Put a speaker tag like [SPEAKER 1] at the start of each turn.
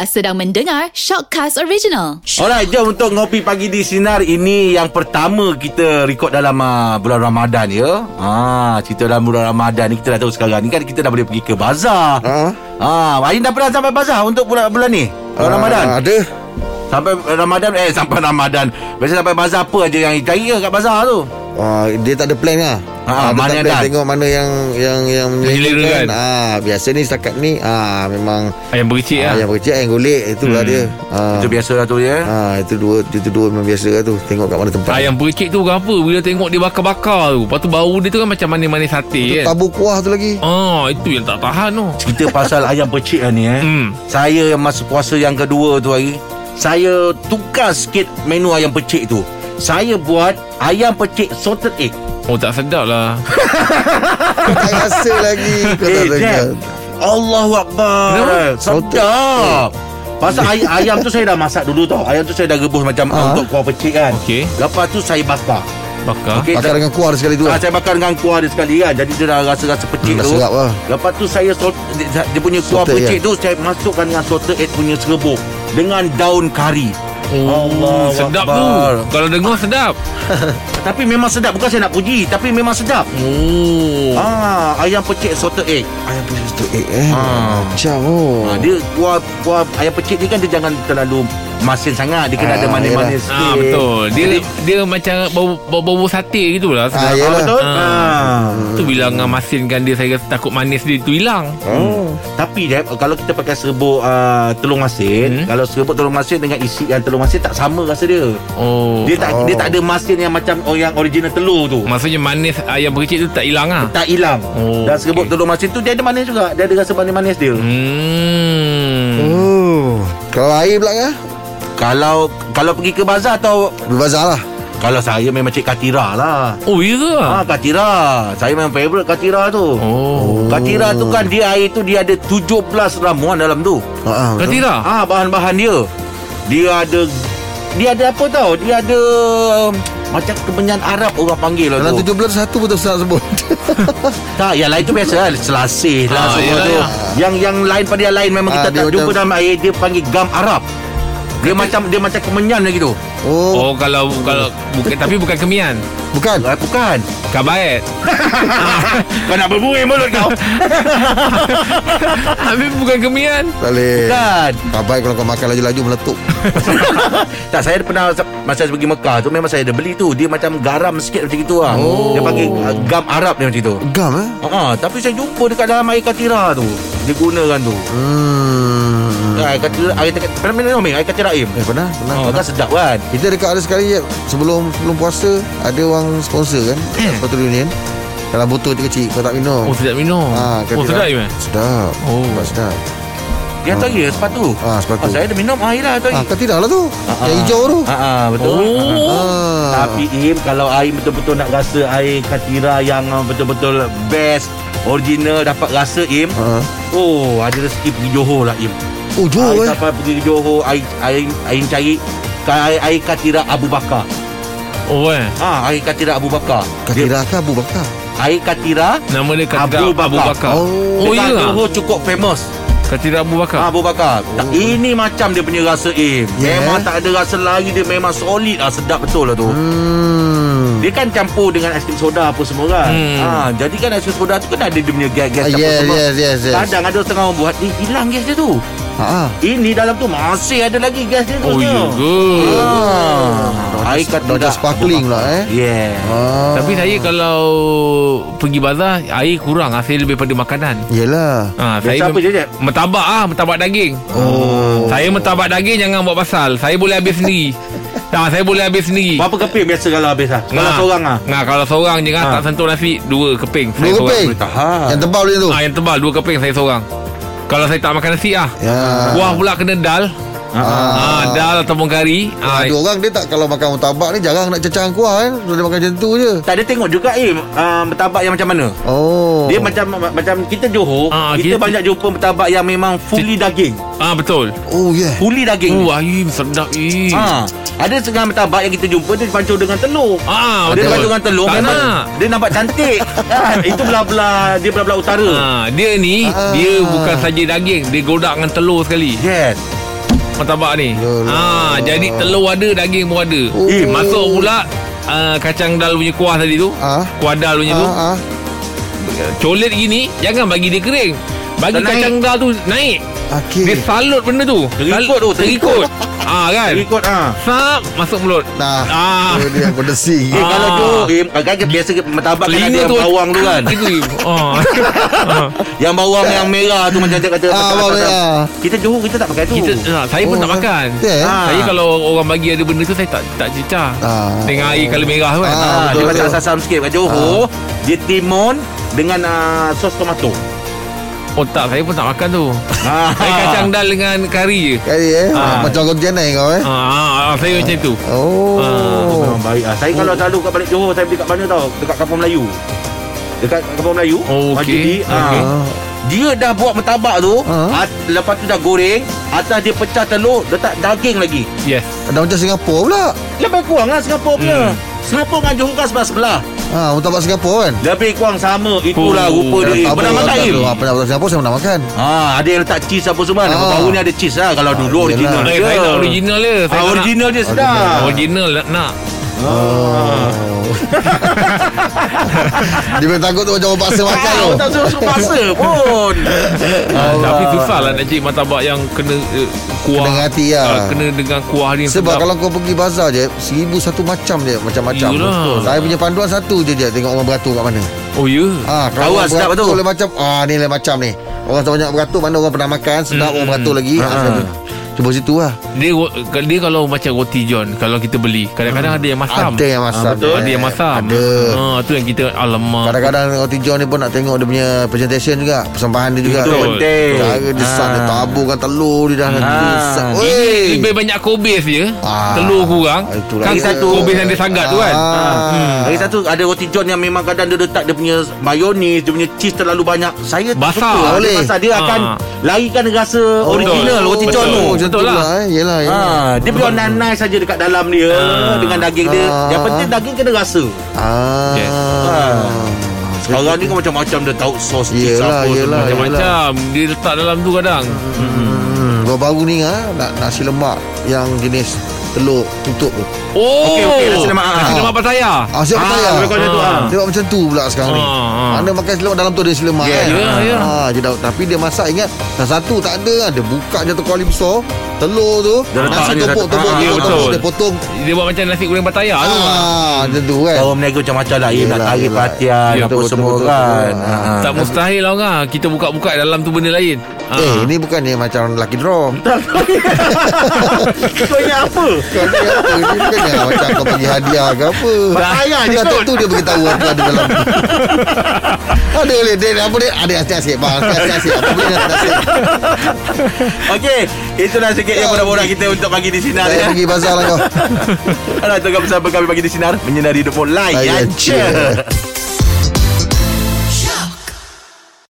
[SPEAKER 1] Anda sedang mendengar Shockcast Original.
[SPEAKER 2] Alright, jom untuk ngopi pagi di Sinar Ini yang pertama kita record dalam uh, bulan Ramadan ya ah, Cerita dalam bulan Ramadan ni kita dah tahu sekarang ni kan kita dah boleh pergi ke bazar
[SPEAKER 3] Ha?
[SPEAKER 2] Ah, Ain dah pernah sampai bazar untuk bulan, bulan ni? Bulan
[SPEAKER 3] Ah,
[SPEAKER 2] Ramadan?
[SPEAKER 3] Ada
[SPEAKER 2] Sampai Ramadan Eh sampai Ramadan Biasa sampai bazar apa aja yang cari ke kat bazar tu
[SPEAKER 3] uh, Dia tak ada plan lah.
[SPEAKER 2] Ah,
[SPEAKER 3] Ah, dia
[SPEAKER 2] mana
[SPEAKER 3] tak
[SPEAKER 2] yang
[SPEAKER 3] plan.
[SPEAKER 2] dah?
[SPEAKER 3] Tengok mana yang Yang yang
[SPEAKER 4] Menjelirakan.
[SPEAKER 3] ah, Biasa ni setakat ni ah, Memang
[SPEAKER 4] Ayam berkecil
[SPEAKER 3] ah,
[SPEAKER 4] lah.
[SPEAKER 3] Yang berkecil Yang golek Itulah
[SPEAKER 4] Hmm.
[SPEAKER 3] dia. Ah,
[SPEAKER 2] Itu biasa lah tu ya?
[SPEAKER 3] Ah, Itu dua Itu dua memang biasa lah tu. Tengok kat mana tempat.
[SPEAKER 4] Ayam berkecil tu apa Bila tengok dia bakar-bakar tu. Lepas tu bau dia tu kan Macam manis-manis sate
[SPEAKER 3] Itu
[SPEAKER 4] kan?
[SPEAKER 3] tabu kuah tu lagi.
[SPEAKER 4] Ah, itu yang tak tahan tu.
[SPEAKER 2] Cerita pasal ayam pecik lah ni eh.
[SPEAKER 4] Hmm.
[SPEAKER 2] Saya yang masa puasa yang kedua tu hari Saya tukar sikit menu ayam pecik tu Saya buat ayam pecik salted egg.
[SPEAKER 4] Oh tak sedap lah.
[SPEAKER 3] Tak rasa lagi Kau tak
[SPEAKER 2] Eh,
[SPEAKER 3] dengar
[SPEAKER 2] Jack. Allahu Akbar. Sedap. Pasal ay- ayam tu saya dah masak dulu tau. Ayam tu saya dah rebus macam
[SPEAKER 3] Ah.
[SPEAKER 2] untuk kuah pecik kan.
[SPEAKER 4] Okey.
[SPEAKER 2] Lepas tu saya bakar.
[SPEAKER 4] Bakar.
[SPEAKER 2] Okey,
[SPEAKER 3] Bakar
[SPEAKER 2] dah-
[SPEAKER 3] dengan kuah sekali tu
[SPEAKER 2] Ah,
[SPEAKER 3] lah.
[SPEAKER 2] saya bakar dengan kuah dia sekali kan. Jadi dia dah rasa-rasa pecik
[SPEAKER 3] Hmm,
[SPEAKER 2] tu.
[SPEAKER 3] lah.
[SPEAKER 2] Lepas tu saya salt, dia, dia punya kuah
[SPEAKER 3] Salted
[SPEAKER 2] pecik
[SPEAKER 3] egg.
[SPEAKER 2] tu Saya masukkan dengan salted egg punya serbuk Dengan daun kari
[SPEAKER 4] Oh, sedap tu. Kalau dengar sedap.
[SPEAKER 2] Tapi memang sedap. Bukan saya nak puji Tapi memang sedap.
[SPEAKER 4] Oh.
[SPEAKER 2] Ah, ayam pecik salted egg.
[SPEAKER 3] Ayam punya tu eh eh?
[SPEAKER 2] Ah.
[SPEAKER 3] Macam oh.
[SPEAKER 2] Ha, dia kuah kuah ayam pecik ni kan dia jangan terlalu masin sangat. Dia kena
[SPEAKER 3] Ah,
[SPEAKER 2] ada manis-manis sikit.
[SPEAKER 4] Ah betul. Dia
[SPEAKER 2] Jadi,
[SPEAKER 4] dia macam bau bau, bau sate gitulah.
[SPEAKER 3] Ah,
[SPEAKER 2] ah, betul?
[SPEAKER 4] Ah.
[SPEAKER 2] Ah.
[SPEAKER 4] Tu bila ngah masinkan dia saya rasa takut manis dia tu hilang.
[SPEAKER 3] Oh
[SPEAKER 2] Tapi Jeb, kalau kita pakai serbuk uh, telur masin,
[SPEAKER 4] Hmm.
[SPEAKER 2] kalau serbuk telur masin dengan isi yang telur masin tak sama rasa dia.
[SPEAKER 4] Oh.
[SPEAKER 2] Dia tak
[SPEAKER 3] Oh.
[SPEAKER 2] dia tak ada masin yang macam oh, yang original telur tu.
[SPEAKER 4] Maksudnya manis ayam berkecil tu tak hilang ah.
[SPEAKER 2] tak hilang.
[SPEAKER 4] Oh,
[SPEAKER 2] Dan serbuk
[SPEAKER 4] okey.
[SPEAKER 2] telur masin tu dia ada manis juga. Dia ada rasa manis-manis dia.
[SPEAKER 4] Hmm.
[SPEAKER 3] Oh Kalau air pula kan
[SPEAKER 2] Kalau kalau pergi ke bazar atau
[SPEAKER 3] Berbazar lah
[SPEAKER 2] kalau saya memang cik Katira lah.
[SPEAKER 4] Oh, ya ke?
[SPEAKER 2] Ah, Katira. Saya memang favourite Katira tu.
[SPEAKER 4] Oh.
[SPEAKER 2] Katira tu kan dia air tu dia ada 17 ramuan dalam tu.
[SPEAKER 3] Ah, betul.
[SPEAKER 4] Katira?
[SPEAKER 2] Ah bahan-bahan dia. Dia ada dia ada apa tau? Dia ada um, macam kemenyan Arab orang panggil lah
[SPEAKER 3] Dalam
[SPEAKER 2] tu.
[SPEAKER 3] 17 satu betul tak sebut
[SPEAKER 2] Tak, yang lain tu biasa lah. Selasih lah
[SPEAKER 4] Ah,
[SPEAKER 2] semua
[SPEAKER 4] yelah,
[SPEAKER 2] tu.
[SPEAKER 4] ya.
[SPEAKER 2] Yang yang lain pada yang lain memang
[SPEAKER 3] Ah,
[SPEAKER 2] kita
[SPEAKER 3] dia
[SPEAKER 2] tak jumpa
[SPEAKER 3] macam-
[SPEAKER 2] dalam air dia panggil gam Arab. Dia macam dia macam kemenyan lagi tu.
[SPEAKER 3] Oh,
[SPEAKER 4] Oh, kalau kalau bukan tapi bukan kemian.
[SPEAKER 3] bukan
[SPEAKER 2] Ah, bukan.
[SPEAKER 4] Kabaet.
[SPEAKER 2] Kau nak berbuih mulut kau.
[SPEAKER 4] Habis bukan kemian.
[SPEAKER 3] Tak boleh
[SPEAKER 2] Bukan.
[SPEAKER 3] Baik kalau kau makan laju-laju meletup
[SPEAKER 2] tak saya pernah masa saya pergi Mekah tu memang saya ada beli tu. Dia macam garam sikit macam itu lah.
[SPEAKER 3] Oh.
[SPEAKER 2] Dia panggil uh, gam Arab dia macam itu.
[SPEAKER 3] Gam eh
[SPEAKER 2] Ha, tapi saya jumpa dekat dalam air katira tu. Dia gunakan tu.
[SPEAKER 3] Hmm
[SPEAKER 2] Air katira air katira pernah minum ni air katira im.
[SPEAKER 3] Eh pernah Pernah
[SPEAKER 2] Ha, kan sedap kan?
[SPEAKER 3] Kita dekat ada sekali je Sebelum sebelum puasa Ada orang sponsor kan
[SPEAKER 4] Eh.
[SPEAKER 3] Petrol Union Dalam botol kecil Kau tak minum
[SPEAKER 4] Oh, sedap minum.
[SPEAKER 3] Ah,
[SPEAKER 4] oh, sedap ya?
[SPEAKER 3] Sedap
[SPEAKER 4] Oh.
[SPEAKER 3] Sebab sedap
[SPEAKER 2] Dia hantar ya sepatu.
[SPEAKER 3] Ah, sepatu.
[SPEAKER 2] Ah, saya ada minum air lah hantar
[SPEAKER 3] Ah, kan tidak lah tu Yang hijau tu
[SPEAKER 2] Ha, ah, betul.
[SPEAKER 4] Oh.
[SPEAKER 3] ah.
[SPEAKER 2] Tapi Im Kalau Aim betul-betul nak rasa Air Katira yang betul-betul best Original dapat rasa Im
[SPEAKER 3] Ah.
[SPEAKER 2] Oh ada rezeki pergi Johor lah Im
[SPEAKER 3] Oh Johor
[SPEAKER 2] Air
[SPEAKER 3] eh
[SPEAKER 2] sampai pergi ke Johor Air, air, air cari air, air Katira Abu Bakar
[SPEAKER 4] Oh, eh.
[SPEAKER 2] ha, Air Katira Abu Bakar
[SPEAKER 3] Katira ke Abu Bakar
[SPEAKER 2] Air Katira
[SPEAKER 4] Nama dia Katira
[SPEAKER 2] Abu
[SPEAKER 4] Abu
[SPEAKER 2] Bakar.
[SPEAKER 3] Oh.
[SPEAKER 4] oh iya.
[SPEAKER 2] Johor cukup famous
[SPEAKER 4] Katira Abu Bakar.
[SPEAKER 2] ha, Abu Bakar tak, Ini macam dia punya rasa Im
[SPEAKER 3] Yeah.
[SPEAKER 2] Memang tak ada rasa lain Dia memang solid lah Sedap betul lah tu
[SPEAKER 3] Hmm
[SPEAKER 2] Dia kan campur dengan aiskrim soda apa semua kan.
[SPEAKER 4] Hmm.
[SPEAKER 2] Ha, jadi kan aiskrim soda tu kan ada dia punya gas-gas
[SPEAKER 3] Ah,
[SPEAKER 2] campur
[SPEAKER 3] yes,
[SPEAKER 2] semua.
[SPEAKER 3] yes, yes, yes.
[SPEAKER 2] Kadang ada setengah orang buat, eh hilang gas dia tu.
[SPEAKER 3] Ha.
[SPEAKER 2] Ini dalam tu masih ada lagi gas dia tu.
[SPEAKER 4] Oh, iya ke?
[SPEAKER 2] Ha. Air kat
[SPEAKER 3] Dah sparkling lah eh
[SPEAKER 2] Yeah.
[SPEAKER 3] ah.
[SPEAKER 4] Tapi saya kalau pergi bazar air kurang hasil lebih pada makanan.
[SPEAKER 3] Yelah
[SPEAKER 4] Ha,
[SPEAKER 2] Biasa
[SPEAKER 4] saya
[SPEAKER 2] apa je, Jeb?
[SPEAKER 4] Mentabak ah, mentabak daging.
[SPEAKER 3] Oh
[SPEAKER 4] Saya mentabak daging jangan buat pasal. Saya boleh habis sendiri. Ha, saya boleh habis sendiri.
[SPEAKER 2] Berapa keping biasa kalau habis lah? Kalau
[SPEAKER 4] Nah.
[SPEAKER 2] seorang lah.
[SPEAKER 4] Nah, kalau seorang je kan
[SPEAKER 2] Ha.
[SPEAKER 4] tak sentuh nasi, dua keping.
[SPEAKER 3] Dua
[SPEAKER 4] saya
[SPEAKER 3] keping
[SPEAKER 2] tahan.
[SPEAKER 3] Yang tebal dia tu
[SPEAKER 4] Ah, yang tebal dua keping saya seorang. Kalau saya tak makan nasi ah.
[SPEAKER 3] Ya
[SPEAKER 4] Kuah pula kena dal.
[SPEAKER 2] Ha.
[SPEAKER 4] Ah, dal ataupun kari. Ah,
[SPEAKER 3] Ada orang dia tak Kalau makan mutabak ni Jarang nak cecah kuah kan Dia makan macam tu je
[SPEAKER 2] Tak ada tengok juga eh uh, Bertabak yang macam mana
[SPEAKER 3] Oh
[SPEAKER 2] Dia macam macam kita Johor
[SPEAKER 4] Ah,
[SPEAKER 2] Kita
[SPEAKER 4] kita-
[SPEAKER 2] banyak jumpa bertabak yang memang fully daging
[SPEAKER 4] ah betul.
[SPEAKER 3] Oh yeah
[SPEAKER 2] Fully daging
[SPEAKER 4] Oh, ayam sedap eh.
[SPEAKER 2] Ha, ada setengah bertabak yang kita jumpa dia dipancur dengan telur.
[SPEAKER 4] Ah,
[SPEAKER 2] dia dipancur dengan telur
[SPEAKER 4] Tak
[SPEAKER 2] memang
[SPEAKER 4] nak.
[SPEAKER 2] dia nampak cantik. kan? Itu belah-belah dia belah-belah utara.
[SPEAKER 4] Ah, dia ni
[SPEAKER 3] Ah.
[SPEAKER 4] dia bukan saja daging, dia godak dengan telur sekali.
[SPEAKER 2] Yes.
[SPEAKER 4] Martabak ni.
[SPEAKER 3] Yalah.
[SPEAKER 4] Ah, jadi telur ada, daging pun ada.
[SPEAKER 3] Oh.
[SPEAKER 4] Eh, masuk pula uh, kacang dal punya kuah tadi tu.
[SPEAKER 3] Ah.
[SPEAKER 4] Kuah dal punya tu.
[SPEAKER 3] Ah, ah.
[SPEAKER 4] Colet gini, jangan bagi dia kering. Bagi
[SPEAKER 2] Tak naik.
[SPEAKER 4] kacang dal tu naik.
[SPEAKER 3] Okey.
[SPEAKER 4] Dia salut benda tu.
[SPEAKER 2] Terikut tu,
[SPEAKER 4] Terikut. ah kan.
[SPEAKER 2] Ikut ah.
[SPEAKER 4] Sap masuk mulut.
[SPEAKER 3] Nah,
[SPEAKER 4] Ah.
[SPEAKER 3] tu dia yang pedesi.
[SPEAKER 2] Eh,
[SPEAKER 4] Ah.
[SPEAKER 2] kalau tu eh, kan biasa martabak kan ada yang bawang tu kan.
[SPEAKER 4] Itu. Oh.
[SPEAKER 2] Yang bawang yang merah tu macam dia kata
[SPEAKER 3] Ah.
[SPEAKER 2] Kita Johor kita tak pakai tu.
[SPEAKER 4] Kita, ah, saya pun
[SPEAKER 3] Oh,
[SPEAKER 4] tak makan.
[SPEAKER 3] eh?
[SPEAKER 2] Ah.
[SPEAKER 4] Saya kalau orang bagi ada benda tu saya tak tak cecah.
[SPEAKER 3] Ah.
[SPEAKER 4] Dengan air kala merah tu kan.
[SPEAKER 3] Ah,
[SPEAKER 2] Ah, dia
[SPEAKER 3] betul,
[SPEAKER 2] macam asam sikit kat Johor. Dia timun dengan uh, sos tomato.
[SPEAKER 4] Oh tak, saya pun tak makan tu.
[SPEAKER 2] Ah.
[SPEAKER 4] Saya kacang dal dengan kari je.
[SPEAKER 3] Kali eh.
[SPEAKER 4] Ah.
[SPEAKER 3] Macam kau jenai kau eh.
[SPEAKER 4] Ah, ah, saya macam tu.
[SPEAKER 3] Oh.
[SPEAKER 2] Memang baik ah. Saya kalau selalu kat balik Johor saya beli kat mana tau? Dekat Kampung Melayu. Dekat Kampung Melayu.
[SPEAKER 4] Oh, okey.
[SPEAKER 2] Majidi, ah.
[SPEAKER 4] Okey.
[SPEAKER 3] Ah.
[SPEAKER 2] Dia dah buat martabak tu at, Lepas tu dah goreng Atas dia pecah telur Letak daging lagi
[SPEAKER 4] Yes.
[SPEAKER 3] Dah macam Singapura pula.
[SPEAKER 2] Lebih kurang lah Singapura punya
[SPEAKER 4] Hmm.
[SPEAKER 2] Singapura dengan Johor kan sebelah-sebelah
[SPEAKER 3] Ha, martabak Singapura kan.
[SPEAKER 2] Lebih kurang sama Itulah
[SPEAKER 4] Oh,
[SPEAKER 2] rupa dia
[SPEAKER 3] Tak
[SPEAKER 2] Pernah
[SPEAKER 3] apa,
[SPEAKER 2] makan Im?
[SPEAKER 3] tahu. Ah, Pernah makan Singapura saya pernah makan.
[SPEAKER 2] Ah, ada yang letak cheese apa semua.
[SPEAKER 3] Ah.
[SPEAKER 2] baru ni ada cheese lah. Kalau dulu
[SPEAKER 3] yelah.
[SPEAKER 2] original
[SPEAKER 4] Eh,
[SPEAKER 2] dia.
[SPEAKER 4] saya nak original dia. Saya
[SPEAKER 2] Ah,
[SPEAKER 4] nak-
[SPEAKER 2] original dia sedap.
[SPEAKER 4] Original nak.
[SPEAKER 3] Oh. Dia memang takut tu macam orang paksa makan tu.
[SPEAKER 2] Ah, tak suruh paksa pun.
[SPEAKER 4] Ah, tapi susah lah nak cari martabak yang kena uh, kuah.
[SPEAKER 3] Kena hati lah.
[SPEAKER 4] Ah, kena dengan kuah dia
[SPEAKER 3] Sebab
[SPEAKER 4] sedap.
[SPEAKER 3] kalau kau pergi bazar je Seribu satu macam je Macam-macam
[SPEAKER 4] Yelah.
[SPEAKER 3] Betul. Saya punya panduan satu je je Tengok orang beratur kat mana
[SPEAKER 4] Oh ya.
[SPEAKER 3] Ah,
[SPEAKER 2] Tahu
[SPEAKER 3] kalau
[SPEAKER 2] lah
[SPEAKER 3] orang
[SPEAKER 2] sedap
[SPEAKER 3] beratur
[SPEAKER 2] tu.
[SPEAKER 3] lain macam Ah ni lain macam ni Orang tak banyak beratur Mana orang pernah makan Sedap orang beratur lagi ah.
[SPEAKER 2] Ah.
[SPEAKER 3] Cuba situ lah
[SPEAKER 4] Dia dia kalau macam roti john kalau kita beli kadang-kadang ada yang masam.
[SPEAKER 3] Ada yang masam
[SPEAKER 2] Ah, betul.
[SPEAKER 4] Ada yang masam.
[SPEAKER 3] Ada
[SPEAKER 4] Ah, tu yang kita alamak.
[SPEAKER 3] Kadang-kadang roti john ni pun nak tengok dia punya presentation juga Persembahan dia juga
[SPEAKER 2] Itu
[SPEAKER 4] Betul.
[SPEAKER 2] penting.
[SPEAKER 3] Cara dia
[SPEAKER 2] Ah.
[SPEAKER 3] sat Dia taburkan telur Dia dah
[SPEAKER 2] Ah.
[SPEAKER 3] Dia
[SPEAKER 4] Ini lebih banyak kobis je
[SPEAKER 3] Ah.
[SPEAKER 4] Telur kurang
[SPEAKER 3] Itulah
[SPEAKER 4] Kan satu Kobis yang dia sangat tu kan
[SPEAKER 3] Ah.
[SPEAKER 2] Hmm. Lagi satu ada roti john yang memang kadang dia letak dia punya mayonis, dia punya cheese terlalu banyak. Saya
[SPEAKER 4] Basah.
[SPEAKER 2] suka. Dia
[SPEAKER 3] Boleh.
[SPEAKER 2] basah dia
[SPEAKER 4] Ah.
[SPEAKER 2] akan larikan rasa
[SPEAKER 3] Oh,
[SPEAKER 2] original roti john tu.
[SPEAKER 4] Betul
[SPEAKER 3] tu
[SPEAKER 4] lah.
[SPEAKER 3] lah eh. Yelah, yelah.
[SPEAKER 2] Ha, dia biar nanai saja dekat dalam dia
[SPEAKER 4] Ah.
[SPEAKER 2] dengan daging dia.
[SPEAKER 3] Ah.
[SPEAKER 2] Yang penting daging kena rasa.
[SPEAKER 3] Ah.
[SPEAKER 4] Yes.
[SPEAKER 2] Sekarang ni kan macam-macam dia tahu sos
[SPEAKER 3] Yelah,
[SPEAKER 2] apa
[SPEAKER 3] yelah.
[SPEAKER 4] Macam-macam Dia letak dalam tu kadang
[SPEAKER 3] Hmm, baru-baru ni ah nak nasi lemak yang jenis telur tutup tu.
[SPEAKER 4] Oh
[SPEAKER 2] Okey, okey, nasi lemak, ah.
[SPEAKER 4] Nasi lemak Pattaya
[SPEAKER 3] Ah, siapa
[SPEAKER 2] Ah,
[SPEAKER 3] tanya?
[SPEAKER 2] lebih kurang macam tu, ah.
[SPEAKER 3] Dia buat macam tu pula sekarang ni.
[SPEAKER 4] Ah, ah.
[SPEAKER 3] Mana makan nasi lemak dalam tu ada nasi lemak
[SPEAKER 2] Ya,
[SPEAKER 3] kan.
[SPEAKER 4] ya, ya.
[SPEAKER 3] Ah, je dah, tapi dia masak ingat dah satu tak ada kan. Dia buka je tu kuali besar, telur tu,
[SPEAKER 2] Dia
[SPEAKER 3] nasi
[SPEAKER 2] dia ah,
[SPEAKER 4] ya,
[SPEAKER 3] tumpuk,
[SPEAKER 4] betul.
[SPEAKER 3] dia potong.
[SPEAKER 4] Dia buat macam nasi goreng Pattaya tu
[SPEAKER 3] Ah, macam tu kan.
[SPEAKER 2] Orang meniaga macam-macam lah Im Nak tarik perhatian
[SPEAKER 4] Ya,
[SPEAKER 2] Apa semua kan. Ha, ha.
[SPEAKER 4] Tak mustahil lah orang Kita buka-buka dalam tu benda lain Ah.
[SPEAKER 3] Eh, ini bukannya macam lucky draw.
[SPEAKER 2] Kau ingat apa?
[SPEAKER 3] Kau ni apa? Ini bukannya macam kau bagi hadiah ke apa.
[SPEAKER 2] Bahaya je
[SPEAKER 3] Dah
[SPEAKER 2] kot.
[SPEAKER 3] tu dia beritahu apa ada dalam tu. Ada boleh dia apa dia ada asyik-asyik bang asyik-asyik apa boleh asyik.
[SPEAKER 2] Okey Itulah sikit yang borak-borak kita Untuk pagi di sinar
[SPEAKER 3] Saya
[SPEAKER 2] ya
[SPEAKER 3] pergi bazar lah kau.
[SPEAKER 2] Alah tengok bersama kami pagi di sinar Menyinari
[SPEAKER 3] Layan
[SPEAKER 2] je
[SPEAKER 3] je.